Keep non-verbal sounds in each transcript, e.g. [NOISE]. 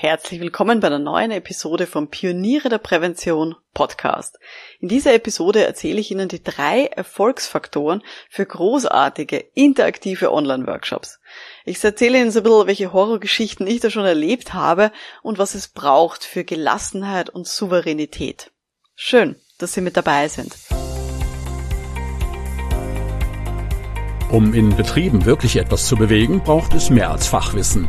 Herzlich willkommen bei einer neuen Episode vom Pioniere der Prävention Podcast. In dieser Episode erzähle ich Ihnen die drei Erfolgsfaktoren für großartige, interaktive Online-Workshops. Ich erzähle Ihnen so ein bisschen, welche Horrorgeschichten ich da schon erlebt habe und was es braucht für Gelassenheit und Souveränität. Schön, dass Sie mit dabei sind. Um in Betrieben wirklich etwas zu bewegen, braucht es mehr als Fachwissen.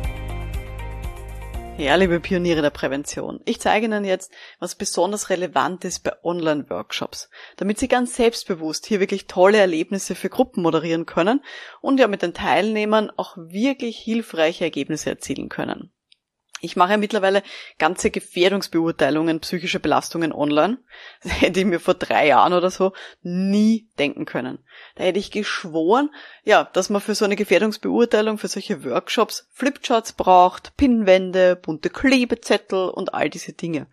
Ja, liebe Pioniere der Prävention, ich zeige Ihnen jetzt, was besonders relevant ist bei Online-Workshops, damit Sie ganz selbstbewusst hier wirklich tolle Erlebnisse für Gruppen moderieren können und ja mit den Teilnehmern auch wirklich hilfreiche Ergebnisse erzielen können. Ich mache ja mittlerweile ganze Gefährdungsbeurteilungen psychischer Belastungen online. [LAUGHS] Das hätte ich mir vor drei Jahren oder so nie denken können. Da hätte ich geschworen, ja, dass man für so eine Gefährdungsbeurteilung, für solche Workshops Flipcharts braucht, Pinwände, bunte Klebezettel und all diese Dinge.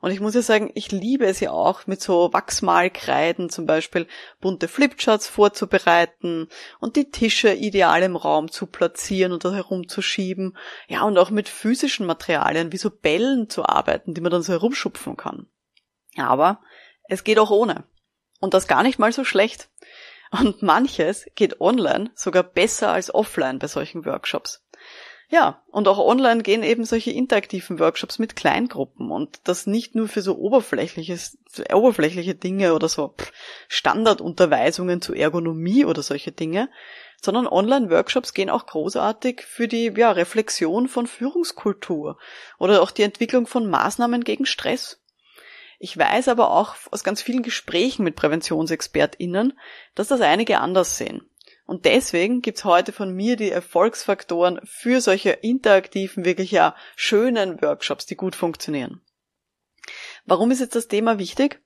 Und ich muss ja sagen, ich liebe es ja auch, mit so Wachsmalkreiden zum Beispiel bunte Flipcharts vorzubereiten und die Tische ideal im Raum zu platzieren und da herumzuschieben. Ja, und auch mit physischen Materialien wie so Bällen zu arbeiten, die man dann so herumschupfen kann. Aber es geht auch ohne. Und das gar nicht mal so schlecht. Und manches geht online sogar besser als offline bei solchen Workshops. Ja, und auch online gehen eben solche interaktiven Workshops mit Kleingruppen und das nicht nur für so oberflächliches, oberflächliche Dinge oder so Standardunterweisungen zu Ergonomie oder solche Dinge, sondern Online-Workshops gehen auch großartig für die ja, Reflexion von Führungskultur oder auch die Entwicklung von Maßnahmen gegen Stress. Ich weiß aber auch aus ganz vielen Gesprächen mit PräventionsexpertInnen, dass das einige anders sehen. Und deswegen gibt's heute von mir die Erfolgsfaktoren für solche interaktiven, wirklich ja schönen Workshops, die gut funktionieren. Warum ist jetzt das Thema wichtig?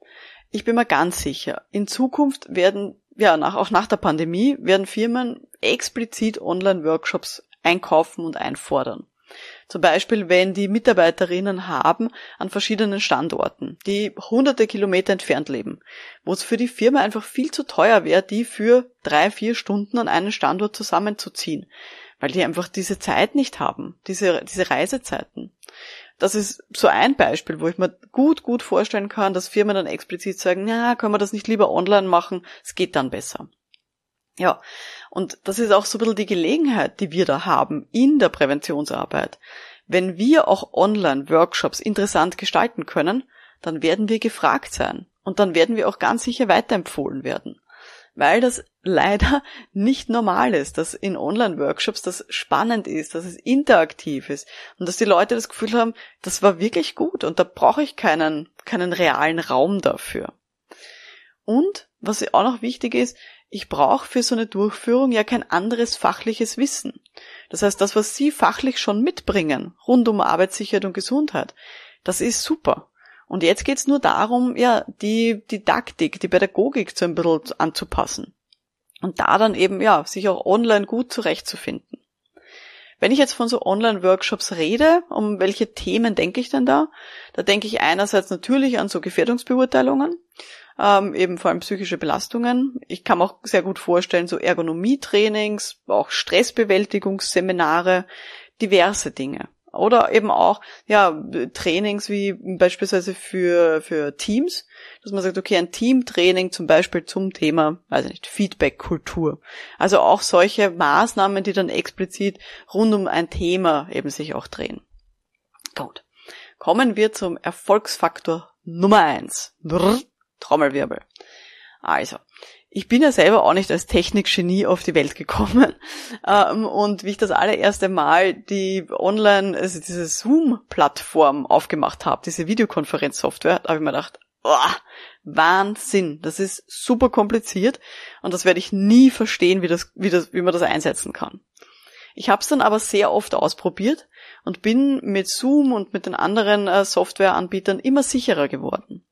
Ich bin mir ganz sicher, in Zukunft werden, ja, nach, auch nach der Pandemie, werden Firmen explizit Online-Workshops einkaufen und einfordern. Zum Beispiel, wenn die Mitarbeiterinnen haben an verschiedenen Standorten, die hunderte Kilometer entfernt leben, wo es für die Firma einfach viel zu teuer wäre, die für drei, vier Stunden an einen Standort zusammenzuziehen, weil die einfach diese Zeit nicht haben, diese, diese Reisezeiten. Das ist so ein Beispiel, wo ich mir gut, gut vorstellen kann, dass Firmen dann explizit sagen, ja, können wir das nicht lieber online machen, es geht dann besser. Ja, und das ist auch so ein bisschen die Gelegenheit, die wir da haben in der Präventionsarbeit. Wenn wir auch Online-Workshops interessant gestalten können, dann werden wir gefragt sein. Und dann werden wir auch ganz sicher weiterempfohlen werden. Weil das leider [LAUGHS] nicht normal ist, dass in Online-Workshops das spannend ist, dass es interaktiv ist und dass die Leute das Gefühl haben, das war wirklich gut und da brauche ich keinen, keinen realen Raum dafür. Und was auch noch wichtig ist, ich brauche für so eine Durchführung ja kein anderes fachliches Wissen. Das heißt, das, was Sie fachlich schon mitbringen, rund um Arbeitssicherheit und Gesundheit, das ist super. Und jetzt geht's nur darum, ja, die Didaktik, die Pädagogik zu ein bisschen anzupassen. Und da dann eben, ja, sich auch online gut zurechtzufinden. Wenn ich jetzt von so Online-Workshops rede, um welche Themen denke ich denn da? Da denke ich einerseits natürlich an so Gefährdungsbeurteilungen ähm, eben vor allem psychische Belastungen. Ich kann mir auch sehr gut vorstellen, so Ergonomietrainings, auch Stressbewältigungsseminare, diverse Dinge. Oder eben auch, ja, Trainings wie beispielsweise für, für Teams, dass man sagt, okay, ein Teamtraining zum Beispiel zum Thema, weiß ich nicht, Feedback-Kultur. Also auch solche Maßnahmen, die dann explizit rund um ein Thema eben sich auch drehen. Gut. Kommen wir zum Erfolgsfaktor Nummer eins. Brrr. Trommelwirbel. Also, ich bin ja selber auch nicht als Technikgenie auf die Welt gekommen. [LAUGHS] Ähm, und wie ich das allererste Mal die Online, also diese Zoom-Plattform aufgemacht habe, diese Videokonferenzsoftware, habe ich mir gedacht, oh, Wahnsinn, das ist super kompliziert und das werde ich nie verstehen, wie, das, wie, das, wie man das einsetzen kann. Ich habe es dann aber sehr oft ausprobiert und bin mit Zoom und mit den anderen äh, Softwareanbietern immer sicherer geworden.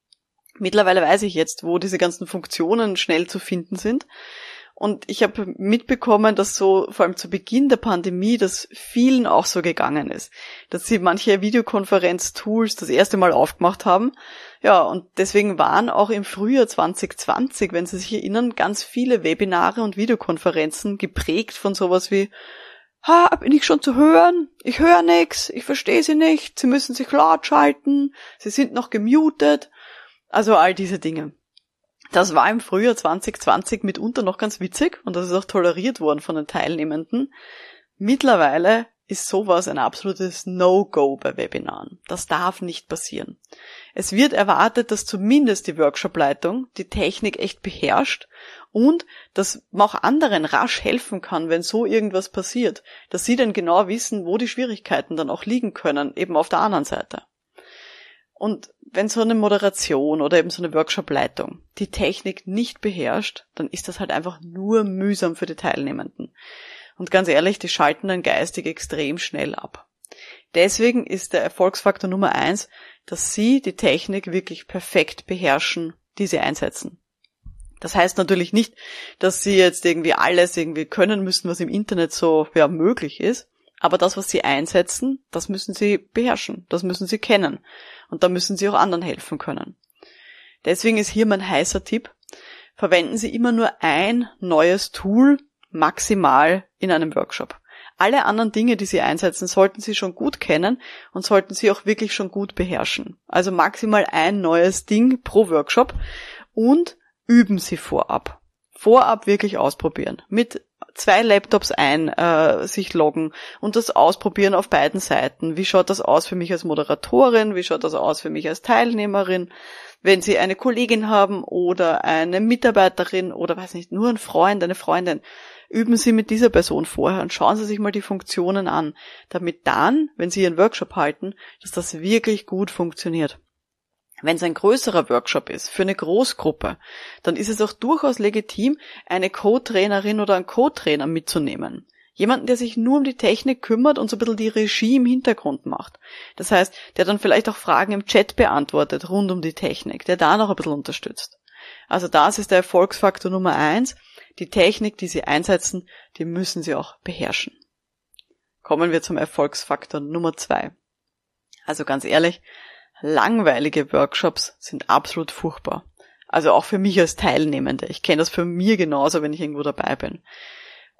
Mittlerweile weiß ich jetzt, wo diese ganzen Funktionen schnell zu finden sind. Und ich habe mitbekommen, dass so vor allem zu Beginn der Pandemie das vielen auch so gegangen ist, dass sie manche Videokonferenz-Tools das erste Mal aufgemacht haben. Ja, und deswegen waren auch im Frühjahr 2020, wenn Sie sich erinnern, ganz viele Webinare und Videokonferenzen geprägt von sowas wie Ha, bin ich schon zu hören? Ich höre nix, ich verstehe Sie nicht, Sie müssen sich laut schalten, Sie sind noch gemutet. Also all diese Dinge. Das war im Frühjahr 2020 mitunter noch ganz witzig und das ist auch toleriert worden von den Teilnehmenden. Mittlerweile ist sowas ein absolutes No-Go bei Webinaren. Das darf nicht passieren. Es wird erwartet, dass zumindest die Workshop-Leitung die Technik echt beherrscht und dass man auch anderen rasch helfen kann, wenn so irgendwas passiert, dass sie dann genau wissen, wo die Schwierigkeiten dann auch liegen können, eben auf der anderen Seite. Und wenn so eine Moderation oder eben so eine Workshop-Leitung die Technik nicht beherrscht, dann ist das halt einfach nur mühsam für die Teilnehmenden. Und ganz ehrlich, die schalten dann geistig extrem schnell ab. Deswegen ist der Erfolgsfaktor Nummer eins, dass sie die Technik wirklich perfekt beherrschen, die sie einsetzen. Das heißt natürlich nicht, dass sie jetzt irgendwie alles irgendwie können müssen, was im Internet so ja, möglich ist. Aber das, was sie einsetzen, das müssen sie beherrschen, das müssen sie kennen. Und da müssen sie auch anderen helfen können. Deswegen ist hier mein heißer Tipp, verwenden Sie immer nur ein neues Tool maximal in einem Workshop. Alle anderen Dinge, die Sie einsetzen, sollten Sie schon gut kennen und sollten Sie auch wirklich schon gut beherrschen. Also maximal ein neues Ding pro Workshop und üben Sie vorab. Vorab wirklich ausprobieren. Mit zwei Laptops ein, äh, sich loggen und das ausprobieren auf beiden Seiten. Wie schaut das aus für mich als Moderatorin? Wie schaut das aus für mich als Teilnehmerin? Wenn Sie eine Kollegin haben oder eine Mitarbeiterin oder weiß nicht, nur ein Freund, eine Freundin, üben Sie mit dieser Person vorher und schauen Sie sich mal die Funktionen an, damit dann, wenn Sie Ihren Workshop halten, dass das wirklich gut funktioniert. Wenn es ein größerer Workshop ist, für eine Großgruppe, dann ist es auch durchaus legitim, eine Co-Trainerin oder einen Co-Trainer mitzunehmen. Jemanden, der sich nur um die Technik kümmert und so ein bisschen die Regie im Hintergrund macht. Das heißt, der dann vielleicht auch Fragen im Chat beantwortet rund um die Technik, der da noch ein bisschen unterstützt. Also das ist der Erfolgsfaktor Nummer eins. Die Technik, die Sie einsetzen, die müssen Sie auch beherrschen. Kommen wir zum Erfolgsfaktor Nummer zwei. Also ganz ehrlich, langweilige Workshops sind absolut furchtbar. Also auch für mich als Teilnehmende. Ich kenne das für mir genauso, wenn ich irgendwo dabei bin.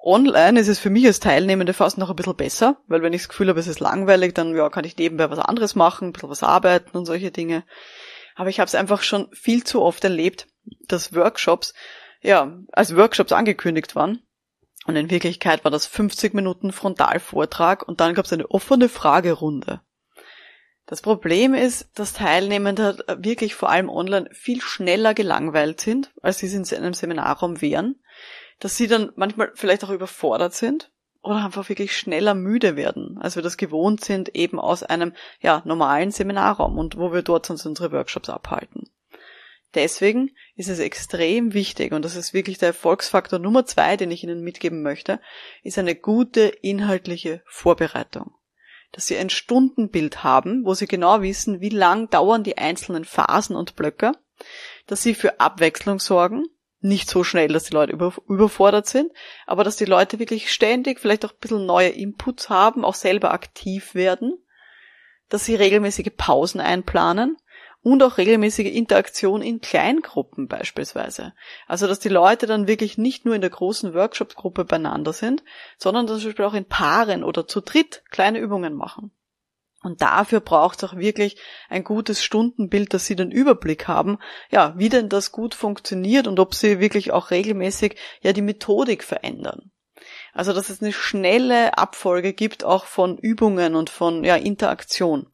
Online ist es für mich als Teilnehmende fast noch ein bisschen besser, weil wenn ich das Gefühl habe, es ist langweilig, dann ja, kann ich nebenbei was anderes machen, ein bisschen was arbeiten und solche Dinge. Aber ich habe es einfach schon viel zu oft erlebt, dass Workshops ja als Workshops angekündigt waren. Und in Wirklichkeit war das 50 Minuten Frontalvortrag und dann gab es eine offene Fragerunde. Das Problem ist, dass Teilnehmende wirklich vor allem online viel schneller gelangweilt sind, als sie es in einem Seminarraum wären, dass sie dann manchmal vielleicht auch überfordert sind oder einfach wirklich schneller müde werden, als wir das gewohnt sind, eben aus einem ja, normalen Seminarraum und wo wir dort sonst unsere Workshops abhalten. Deswegen ist es extrem wichtig, und das ist wirklich der Erfolgsfaktor Nummer zwei, den ich Ihnen mitgeben möchte, ist eine gute inhaltliche Vorbereitung dass sie ein Stundenbild haben, wo sie genau wissen, wie lang dauern die einzelnen Phasen und Blöcke, dass sie für Abwechslung sorgen, nicht so schnell, dass die Leute über, überfordert sind, aber dass die Leute wirklich ständig vielleicht auch ein bisschen neue Inputs haben, auch selber aktiv werden, dass sie regelmäßige Pausen einplanen und auch regelmäßige Interaktion in Kleingruppen beispielsweise. Also dass die Leute dann wirklich nicht nur in der großen Workshop-Gruppe beieinander sind, sondern zum Beispiel auch in Paaren oder zu dritt kleine Übungen machen. Und dafür braucht es auch wirklich ein gutes Stundenbild, dass Sie den Überblick haben, ja, wie denn das gut funktioniert und ob Sie wirklich auch regelmäßig ja die Methodik verändern. Also, dass es eine schnelle Abfolge gibt, auch von Übungen und von ja, Interaktion.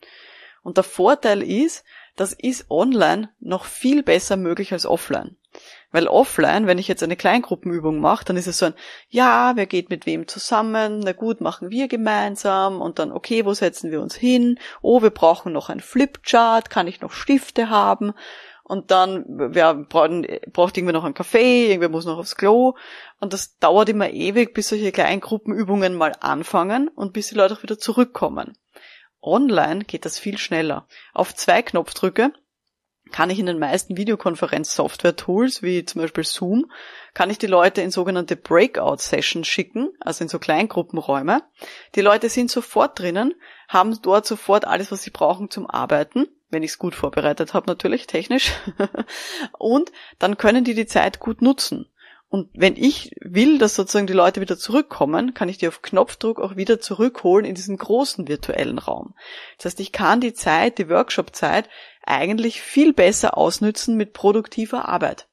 Und der Vorteil ist, das ist online noch viel besser möglich als offline. Weil offline, wenn ich jetzt eine Kleingruppenübung mache, dann ist es so ein, ja, wer geht mit wem zusammen? Na gut, machen wir gemeinsam und dann, okay, wo setzen wir uns hin? Oh, wir brauchen noch ein Flipchart, kann ich noch Stifte haben? Und dann, wer braucht, irgendwie noch einen Kaffee, irgendwer muss noch aufs Klo. Und das dauert immer ewig, bis solche Kleingruppenübungen mal anfangen und bis die Leute auch wieder zurückkommen. Online geht das viel schneller. Auf zwei Knopfdrücke kann ich in den meisten Videokonferenz-Software-Tools, wie zum Beispiel Zoom, kann ich die Leute in sogenannte Breakout-Sessions schicken, also in so Kleingruppenräume. Die Leute sind sofort drinnen, haben dort sofort alles, was sie brauchen zum Arbeiten, wenn ich es gut vorbereitet habe natürlich, technisch. [LAUGHS] Und dann können die die Zeit gut nutzen. Und wenn ich will, dass sozusagen die Leute wieder zurückkommen, kann ich die auf Knopfdruck auch wieder zurückholen in diesen großen virtuellen Raum. Das heißt, ich kann die Zeit, die Workshop-Zeit eigentlich viel besser ausnützen mit produktiver Arbeit.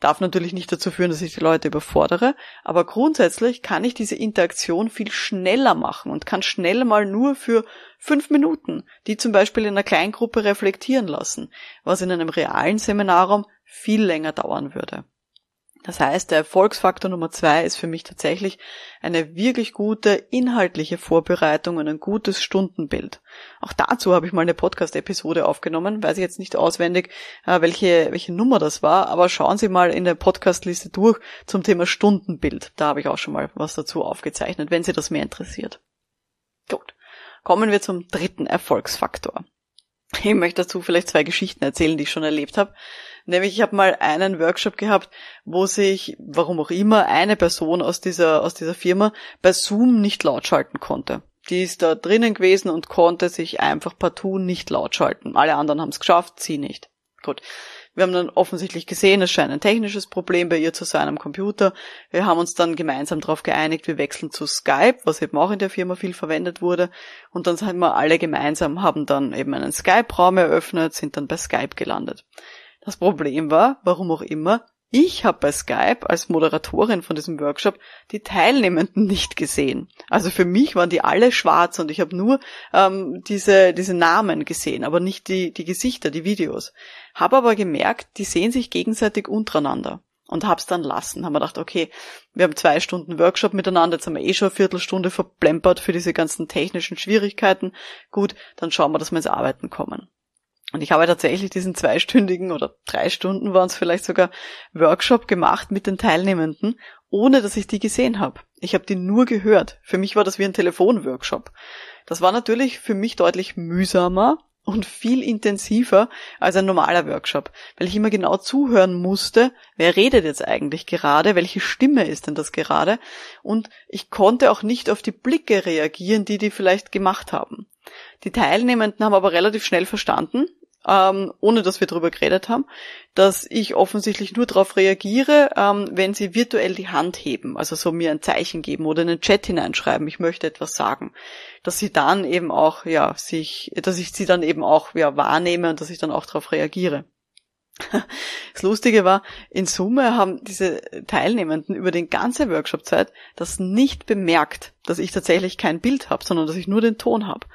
Darf natürlich nicht dazu führen, dass ich die Leute überfordere, aber grundsätzlich kann ich diese Interaktion viel schneller machen und kann schnell mal nur für fünf Minuten die zum Beispiel in einer Kleingruppe reflektieren lassen, was in einem realen Seminarraum viel länger dauern würde. Das heißt, der Erfolgsfaktor Nummer zwei ist für mich tatsächlich eine wirklich gute inhaltliche Vorbereitung und ein gutes Stundenbild. Auch dazu habe ich mal eine Podcast-Episode aufgenommen, weiß ich jetzt nicht auswendig, äh, welche, welche Nummer das war, aber schauen Sie mal in der Podcast-Liste durch zum Thema Stundenbild. Da habe ich auch schon mal was dazu aufgezeichnet, wenn Sie das mehr interessiert. Gut. Kommen wir zum dritten Erfolgsfaktor. Ich möchte dazu vielleicht zwei Geschichten erzählen, die ich schon erlebt habe. Nämlich ich habe mal einen Workshop gehabt, wo sich, warum auch immer, eine Person aus dieser, aus dieser Firma bei Zoom nicht laut schalten konnte. Die ist da drinnen gewesen und konnte sich einfach partout nicht laut schalten. Alle anderen haben es geschafft, sie nicht. Gut. Wir haben dann offensichtlich gesehen, es scheint ein technisches Problem bei ihr zu sein am Computer. Wir haben uns dann gemeinsam darauf geeinigt, wir wechseln zu Skype, was eben auch in der Firma viel verwendet wurde. Und dann sind wir alle gemeinsam, haben dann eben einen Skype-Raum eröffnet, sind dann bei Skype gelandet. Das Problem war, warum auch immer, ich habe bei Skype als Moderatorin von diesem Workshop die Teilnehmenden nicht gesehen. Also für mich waren die alle schwarz und ich habe nur ähm, diese, diese Namen gesehen, aber nicht die, die Gesichter, die Videos. Habe aber gemerkt, die sehen sich gegenseitig untereinander und hab's dann lassen. Haben wir gedacht, okay, wir haben zwei Stunden Workshop miteinander, jetzt haben wir eh schon eine Viertelstunde verplempert für diese ganzen technischen Schwierigkeiten. Gut, dann schauen wir, dass wir ins Arbeiten kommen. Und ich habe tatsächlich diesen zweistündigen oder drei Stunden waren es vielleicht sogar Workshop gemacht mit den Teilnehmenden, ohne dass ich die gesehen habe. Ich habe die nur gehört. Für mich war das wie ein Telefonworkshop. Das war natürlich für mich deutlich mühsamer und viel intensiver als ein normaler Workshop, weil ich immer genau zuhören musste, wer redet jetzt eigentlich gerade, welche Stimme ist denn das gerade und ich konnte auch nicht auf die Blicke reagieren, die die vielleicht gemacht haben. Die Teilnehmenden haben aber relativ schnell verstanden, ähm, ohne dass wir darüber geredet haben, dass ich offensichtlich nur darauf reagiere, ähm, wenn sie virtuell die Hand heben, also so mir ein Zeichen geben oder in den Chat hineinschreiben, ich möchte etwas sagen, dass sie dann eben auch, ja, sich, dass ich sie dann eben auch ja, wahrnehme und dass ich dann auch darauf reagiere. [LAUGHS] Das Lustige war, in Summe haben diese Teilnehmenden über den ganze Workshop-Zeit das nicht bemerkt, dass ich tatsächlich kein Bild habe, sondern dass ich nur den Ton habe.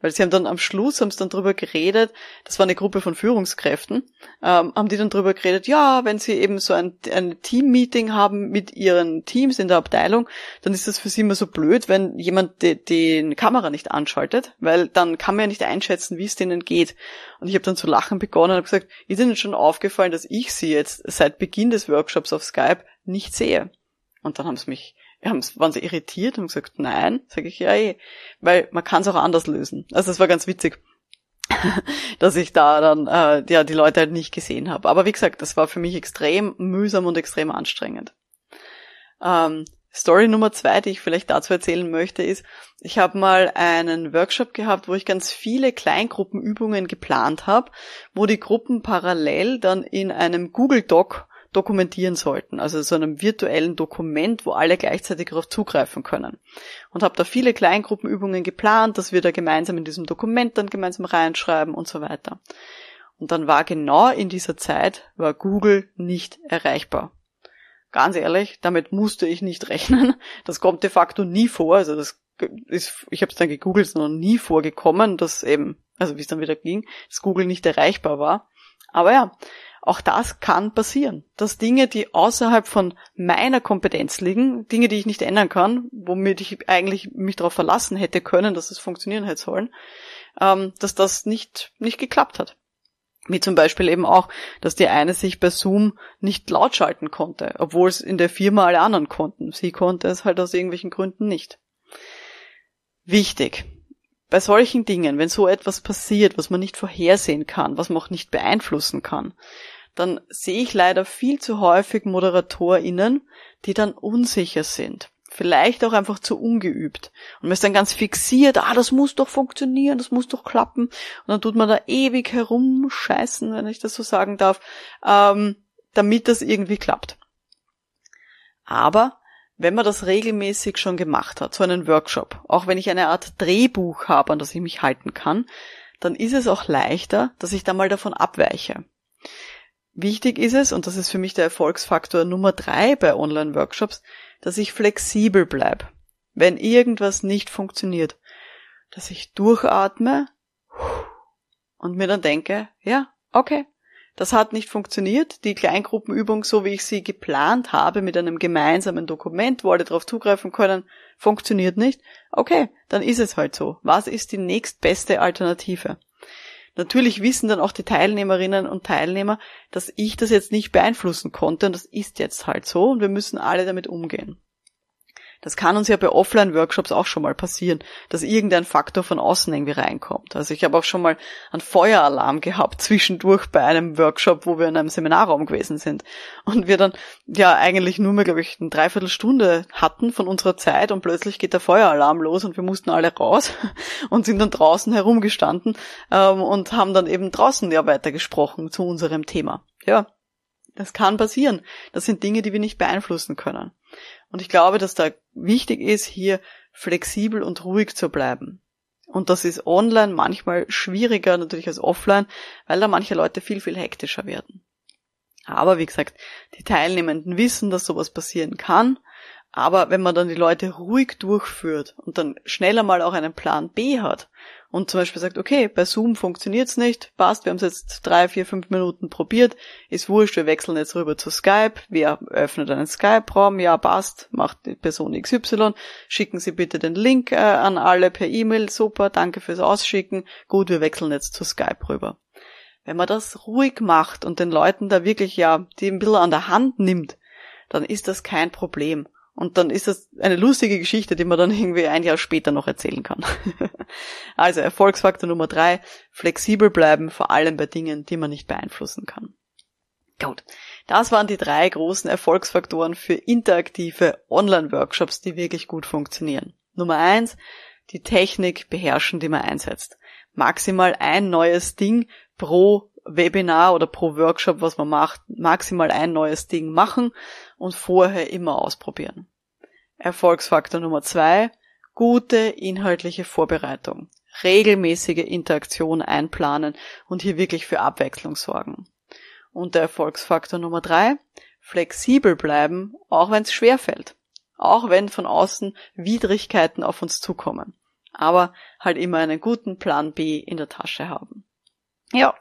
Weil sie haben dann am Schluss, haben sie dann drüber geredet, das war eine Gruppe von Führungskräften, ähm, haben die dann drüber geredet, ja, wenn sie eben so ein, ein Team-Meeting haben mit ihren Teams in der Abteilung, dann ist das für sie immer so blöd, wenn jemand die, die Kamera nicht anschaltet, weil dann kann man ja nicht einschätzen, wie es denen geht. Und ich habe dann zu lachen begonnen und habe gesagt, ist Ihnen schon aufgefallen, dass ich sie jetzt seit Beginn des Workshops auf Skype nicht sehe? Und dann haben sie mich waren sie irritiert und gesagt, nein, sage ich ja eh, weil man kann es auch anders lösen. Also es war ganz witzig, [LAUGHS] dass ich da dann äh, ja die Leute halt nicht gesehen habe. Aber wie gesagt, das war für mich extrem mühsam und extrem anstrengend. Ähm, Story Nummer zwei, die ich vielleicht dazu erzählen möchte, ist, ich habe mal einen Workshop gehabt, wo ich ganz viele Kleingruppenübungen geplant habe, wo die Gruppen parallel dann in einem Google Doc dokumentieren sollten, also so einem virtuellen Dokument, wo alle gleichzeitig darauf zugreifen können. Und habe da viele Kleingruppenübungen geplant, dass wir da gemeinsam in diesem Dokument dann gemeinsam reinschreiben und so weiter. Und dann war genau in dieser Zeit, war Google nicht erreichbar. Ganz ehrlich, damit musste ich nicht [LAUGHS] rechnen. Das kommt de facto nie vor. Also das ist, ich habe es dann gegoogelt, ist noch nie vorgekommen, dass eben, also wie es dann wieder ging, dass Google nicht erreichbar war. Aber ja, auch das kann passieren, dass Dinge, die außerhalb von meiner Kompetenz liegen, Dinge, die ich nicht ändern kann, womit ich eigentlich mich darauf verlassen hätte können, dass es funktionieren hätte sollen, ähm, dass das nicht, nicht geklappt hat. Wie zum Beispiel eben auch, dass die eine sich bei Zoom nicht laut schalten konnte, obwohl es in der Firma alle anderen konnten. Sie konnte es halt aus irgendwelchen Gründen nicht. Wichtig bei solchen Dingen, wenn so etwas passiert, was man nicht vorhersehen kann, was man auch nicht beeinflussen kann, dann sehe ich leider viel zu häufig ModeratorInnen, die dann unsicher sind. Vielleicht auch einfach zu ungeübt. Und man ist dann ganz fixiert, ah, das muss doch funktionieren, das muss doch klappen. Und dann tut man da ewig herumscheißen, wenn ich das so sagen darf, ähm, damit das irgendwie klappt. Aber wenn man das regelmäßig schon gemacht hat, so einen Workshop, auch wenn ich eine Art Drehbuch habe, an das ich mich halten kann, dann ist es auch leichter, dass ich da mal davon abweiche. Wichtig ist es, und das ist für mich der Erfolgsfaktor Nummer drei bei Online-Workshops, dass ich flexibel bleibe. Wenn irgendwas nicht funktioniert, dass ich durchatme und mir dann denke, ja, okay, das hat nicht funktioniert. Die Kleingruppenübung, so wie ich sie geplant habe, mit einem gemeinsamen Dokument, wo alle darauf zugreifen können, funktioniert nicht. Okay, dann ist es halt so. Was ist die nächstbeste Alternative? Natürlich wissen dann auch die Teilnehmerinnen und Teilnehmer, dass ich das jetzt nicht beeinflussen konnte und das ist jetzt halt so und wir müssen alle damit umgehen. Das kann uns ja bei Offline-Workshops auch schon mal passieren, dass irgendein Faktor von außen irgendwie reinkommt. Also ich habe auch schon mal einen Feueralarm gehabt zwischendurch bei einem Workshop, wo wir in einem Seminarraum gewesen sind. Und wir dann ja eigentlich nur mehr, glaube ich, eine Dreiviertelstunde hatten von unserer Zeit und plötzlich geht der Feueralarm los und wir mussten alle raus [LAUGHS] und sind dann draußen herumgestanden ähm, und haben dann eben draußen ja weitergesprochen zu unserem Thema. Ja, das kann passieren. Das sind Dinge, die wir nicht beeinflussen können. Und ich glaube, dass da wichtig ist, hier flexibel und ruhig zu bleiben. Und das ist online manchmal schwieriger natürlich als offline, weil da manche Leute viel, viel hektischer werden. Aber wie gesagt, die Teilnehmenden wissen, dass sowas passieren kann. Aber wenn man dann die Leute ruhig durchführt und dann schneller mal auch einen Plan B hat und zum Beispiel sagt, okay, bei Zoom funktioniert's nicht, passt, wir haben es jetzt drei, vier, fünf Minuten probiert, ist wurscht, wir wechseln jetzt rüber zu Skype, wir öffnen einen Skype-Raum, ja, passt, macht die Person XY, schicken Sie bitte den Link äh, an alle per E-Mail, super, danke fürs Ausschicken, gut, wir wechseln jetzt zu Skype rüber. Wenn man das ruhig macht und den Leuten da wirklich ja die ein bisschen an der Hand nimmt, dann ist das kein Problem. Und dann ist das eine lustige Geschichte, die man dann irgendwie ein Jahr später noch erzählen kann. [LAUGHS] also Erfolgsfaktor Nummer drei, flexibel bleiben, vor allem bei Dingen, die man nicht beeinflussen kann. Gut. Das waren die drei großen Erfolgsfaktoren für interaktive Online-Workshops, die wirklich gut funktionieren. Nummer eins, die Technik beherrschen, die man einsetzt. Maximal ein neues Ding pro Webinar oder pro Workshop, was man macht, maximal ein neues Ding machen und vorher immer ausprobieren. Erfolgsfaktor Nummer zwei, gute inhaltliche Vorbereitung. Regelmäßige Interaktion einplanen und hier wirklich für Abwechslung sorgen. Und der Erfolgsfaktor Nummer drei, flexibel bleiben, auch wenn es schwerfällt. Auch wenn von außen Widrigkeiten auf uns zukommen. Aber halt immer einen guten Plan B in der Tasche haben. Ja,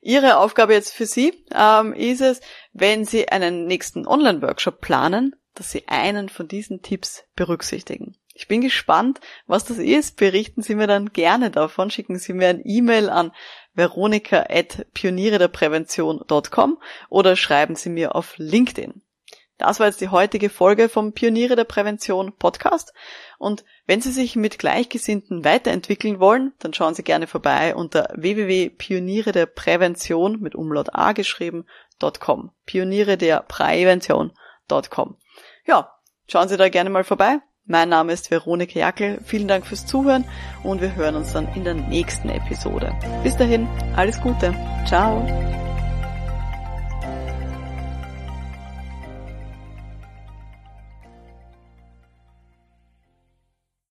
Ihre Aufgabe jetzt für Sie ähm, ist es, wenn Sie einen nächsten Online-Workshop planen, dass Sie einen von diesen Tipps berücksichtigen. Ich bin gespannt, was das ist. Berichten Sie mir dann gerne davon. Schicken Sie mir ein E-Mail an veronika.pionierederprävention.com oder schreiben Sie mir auf LinkedIn. Das war jetzt die heutige Folge vom Pioniere der Prävention Podcast. Und wenn Sie sich mit Gleichgesinnten weiterentwickeln wollen, dann schauen Sie gerne vorbei unter www.pioniere der Prävention mit Umlaut A geschrieben.com. Pioniere der Prävention.com. Ja, schauen Sie da gerne mal vorbei. Mein Name ist Veronika Jackel. Vielen Dank fürs Zuhören und wir hören uns dann in der nächsten Episode. Bis dahin, alles Gute. Ciao.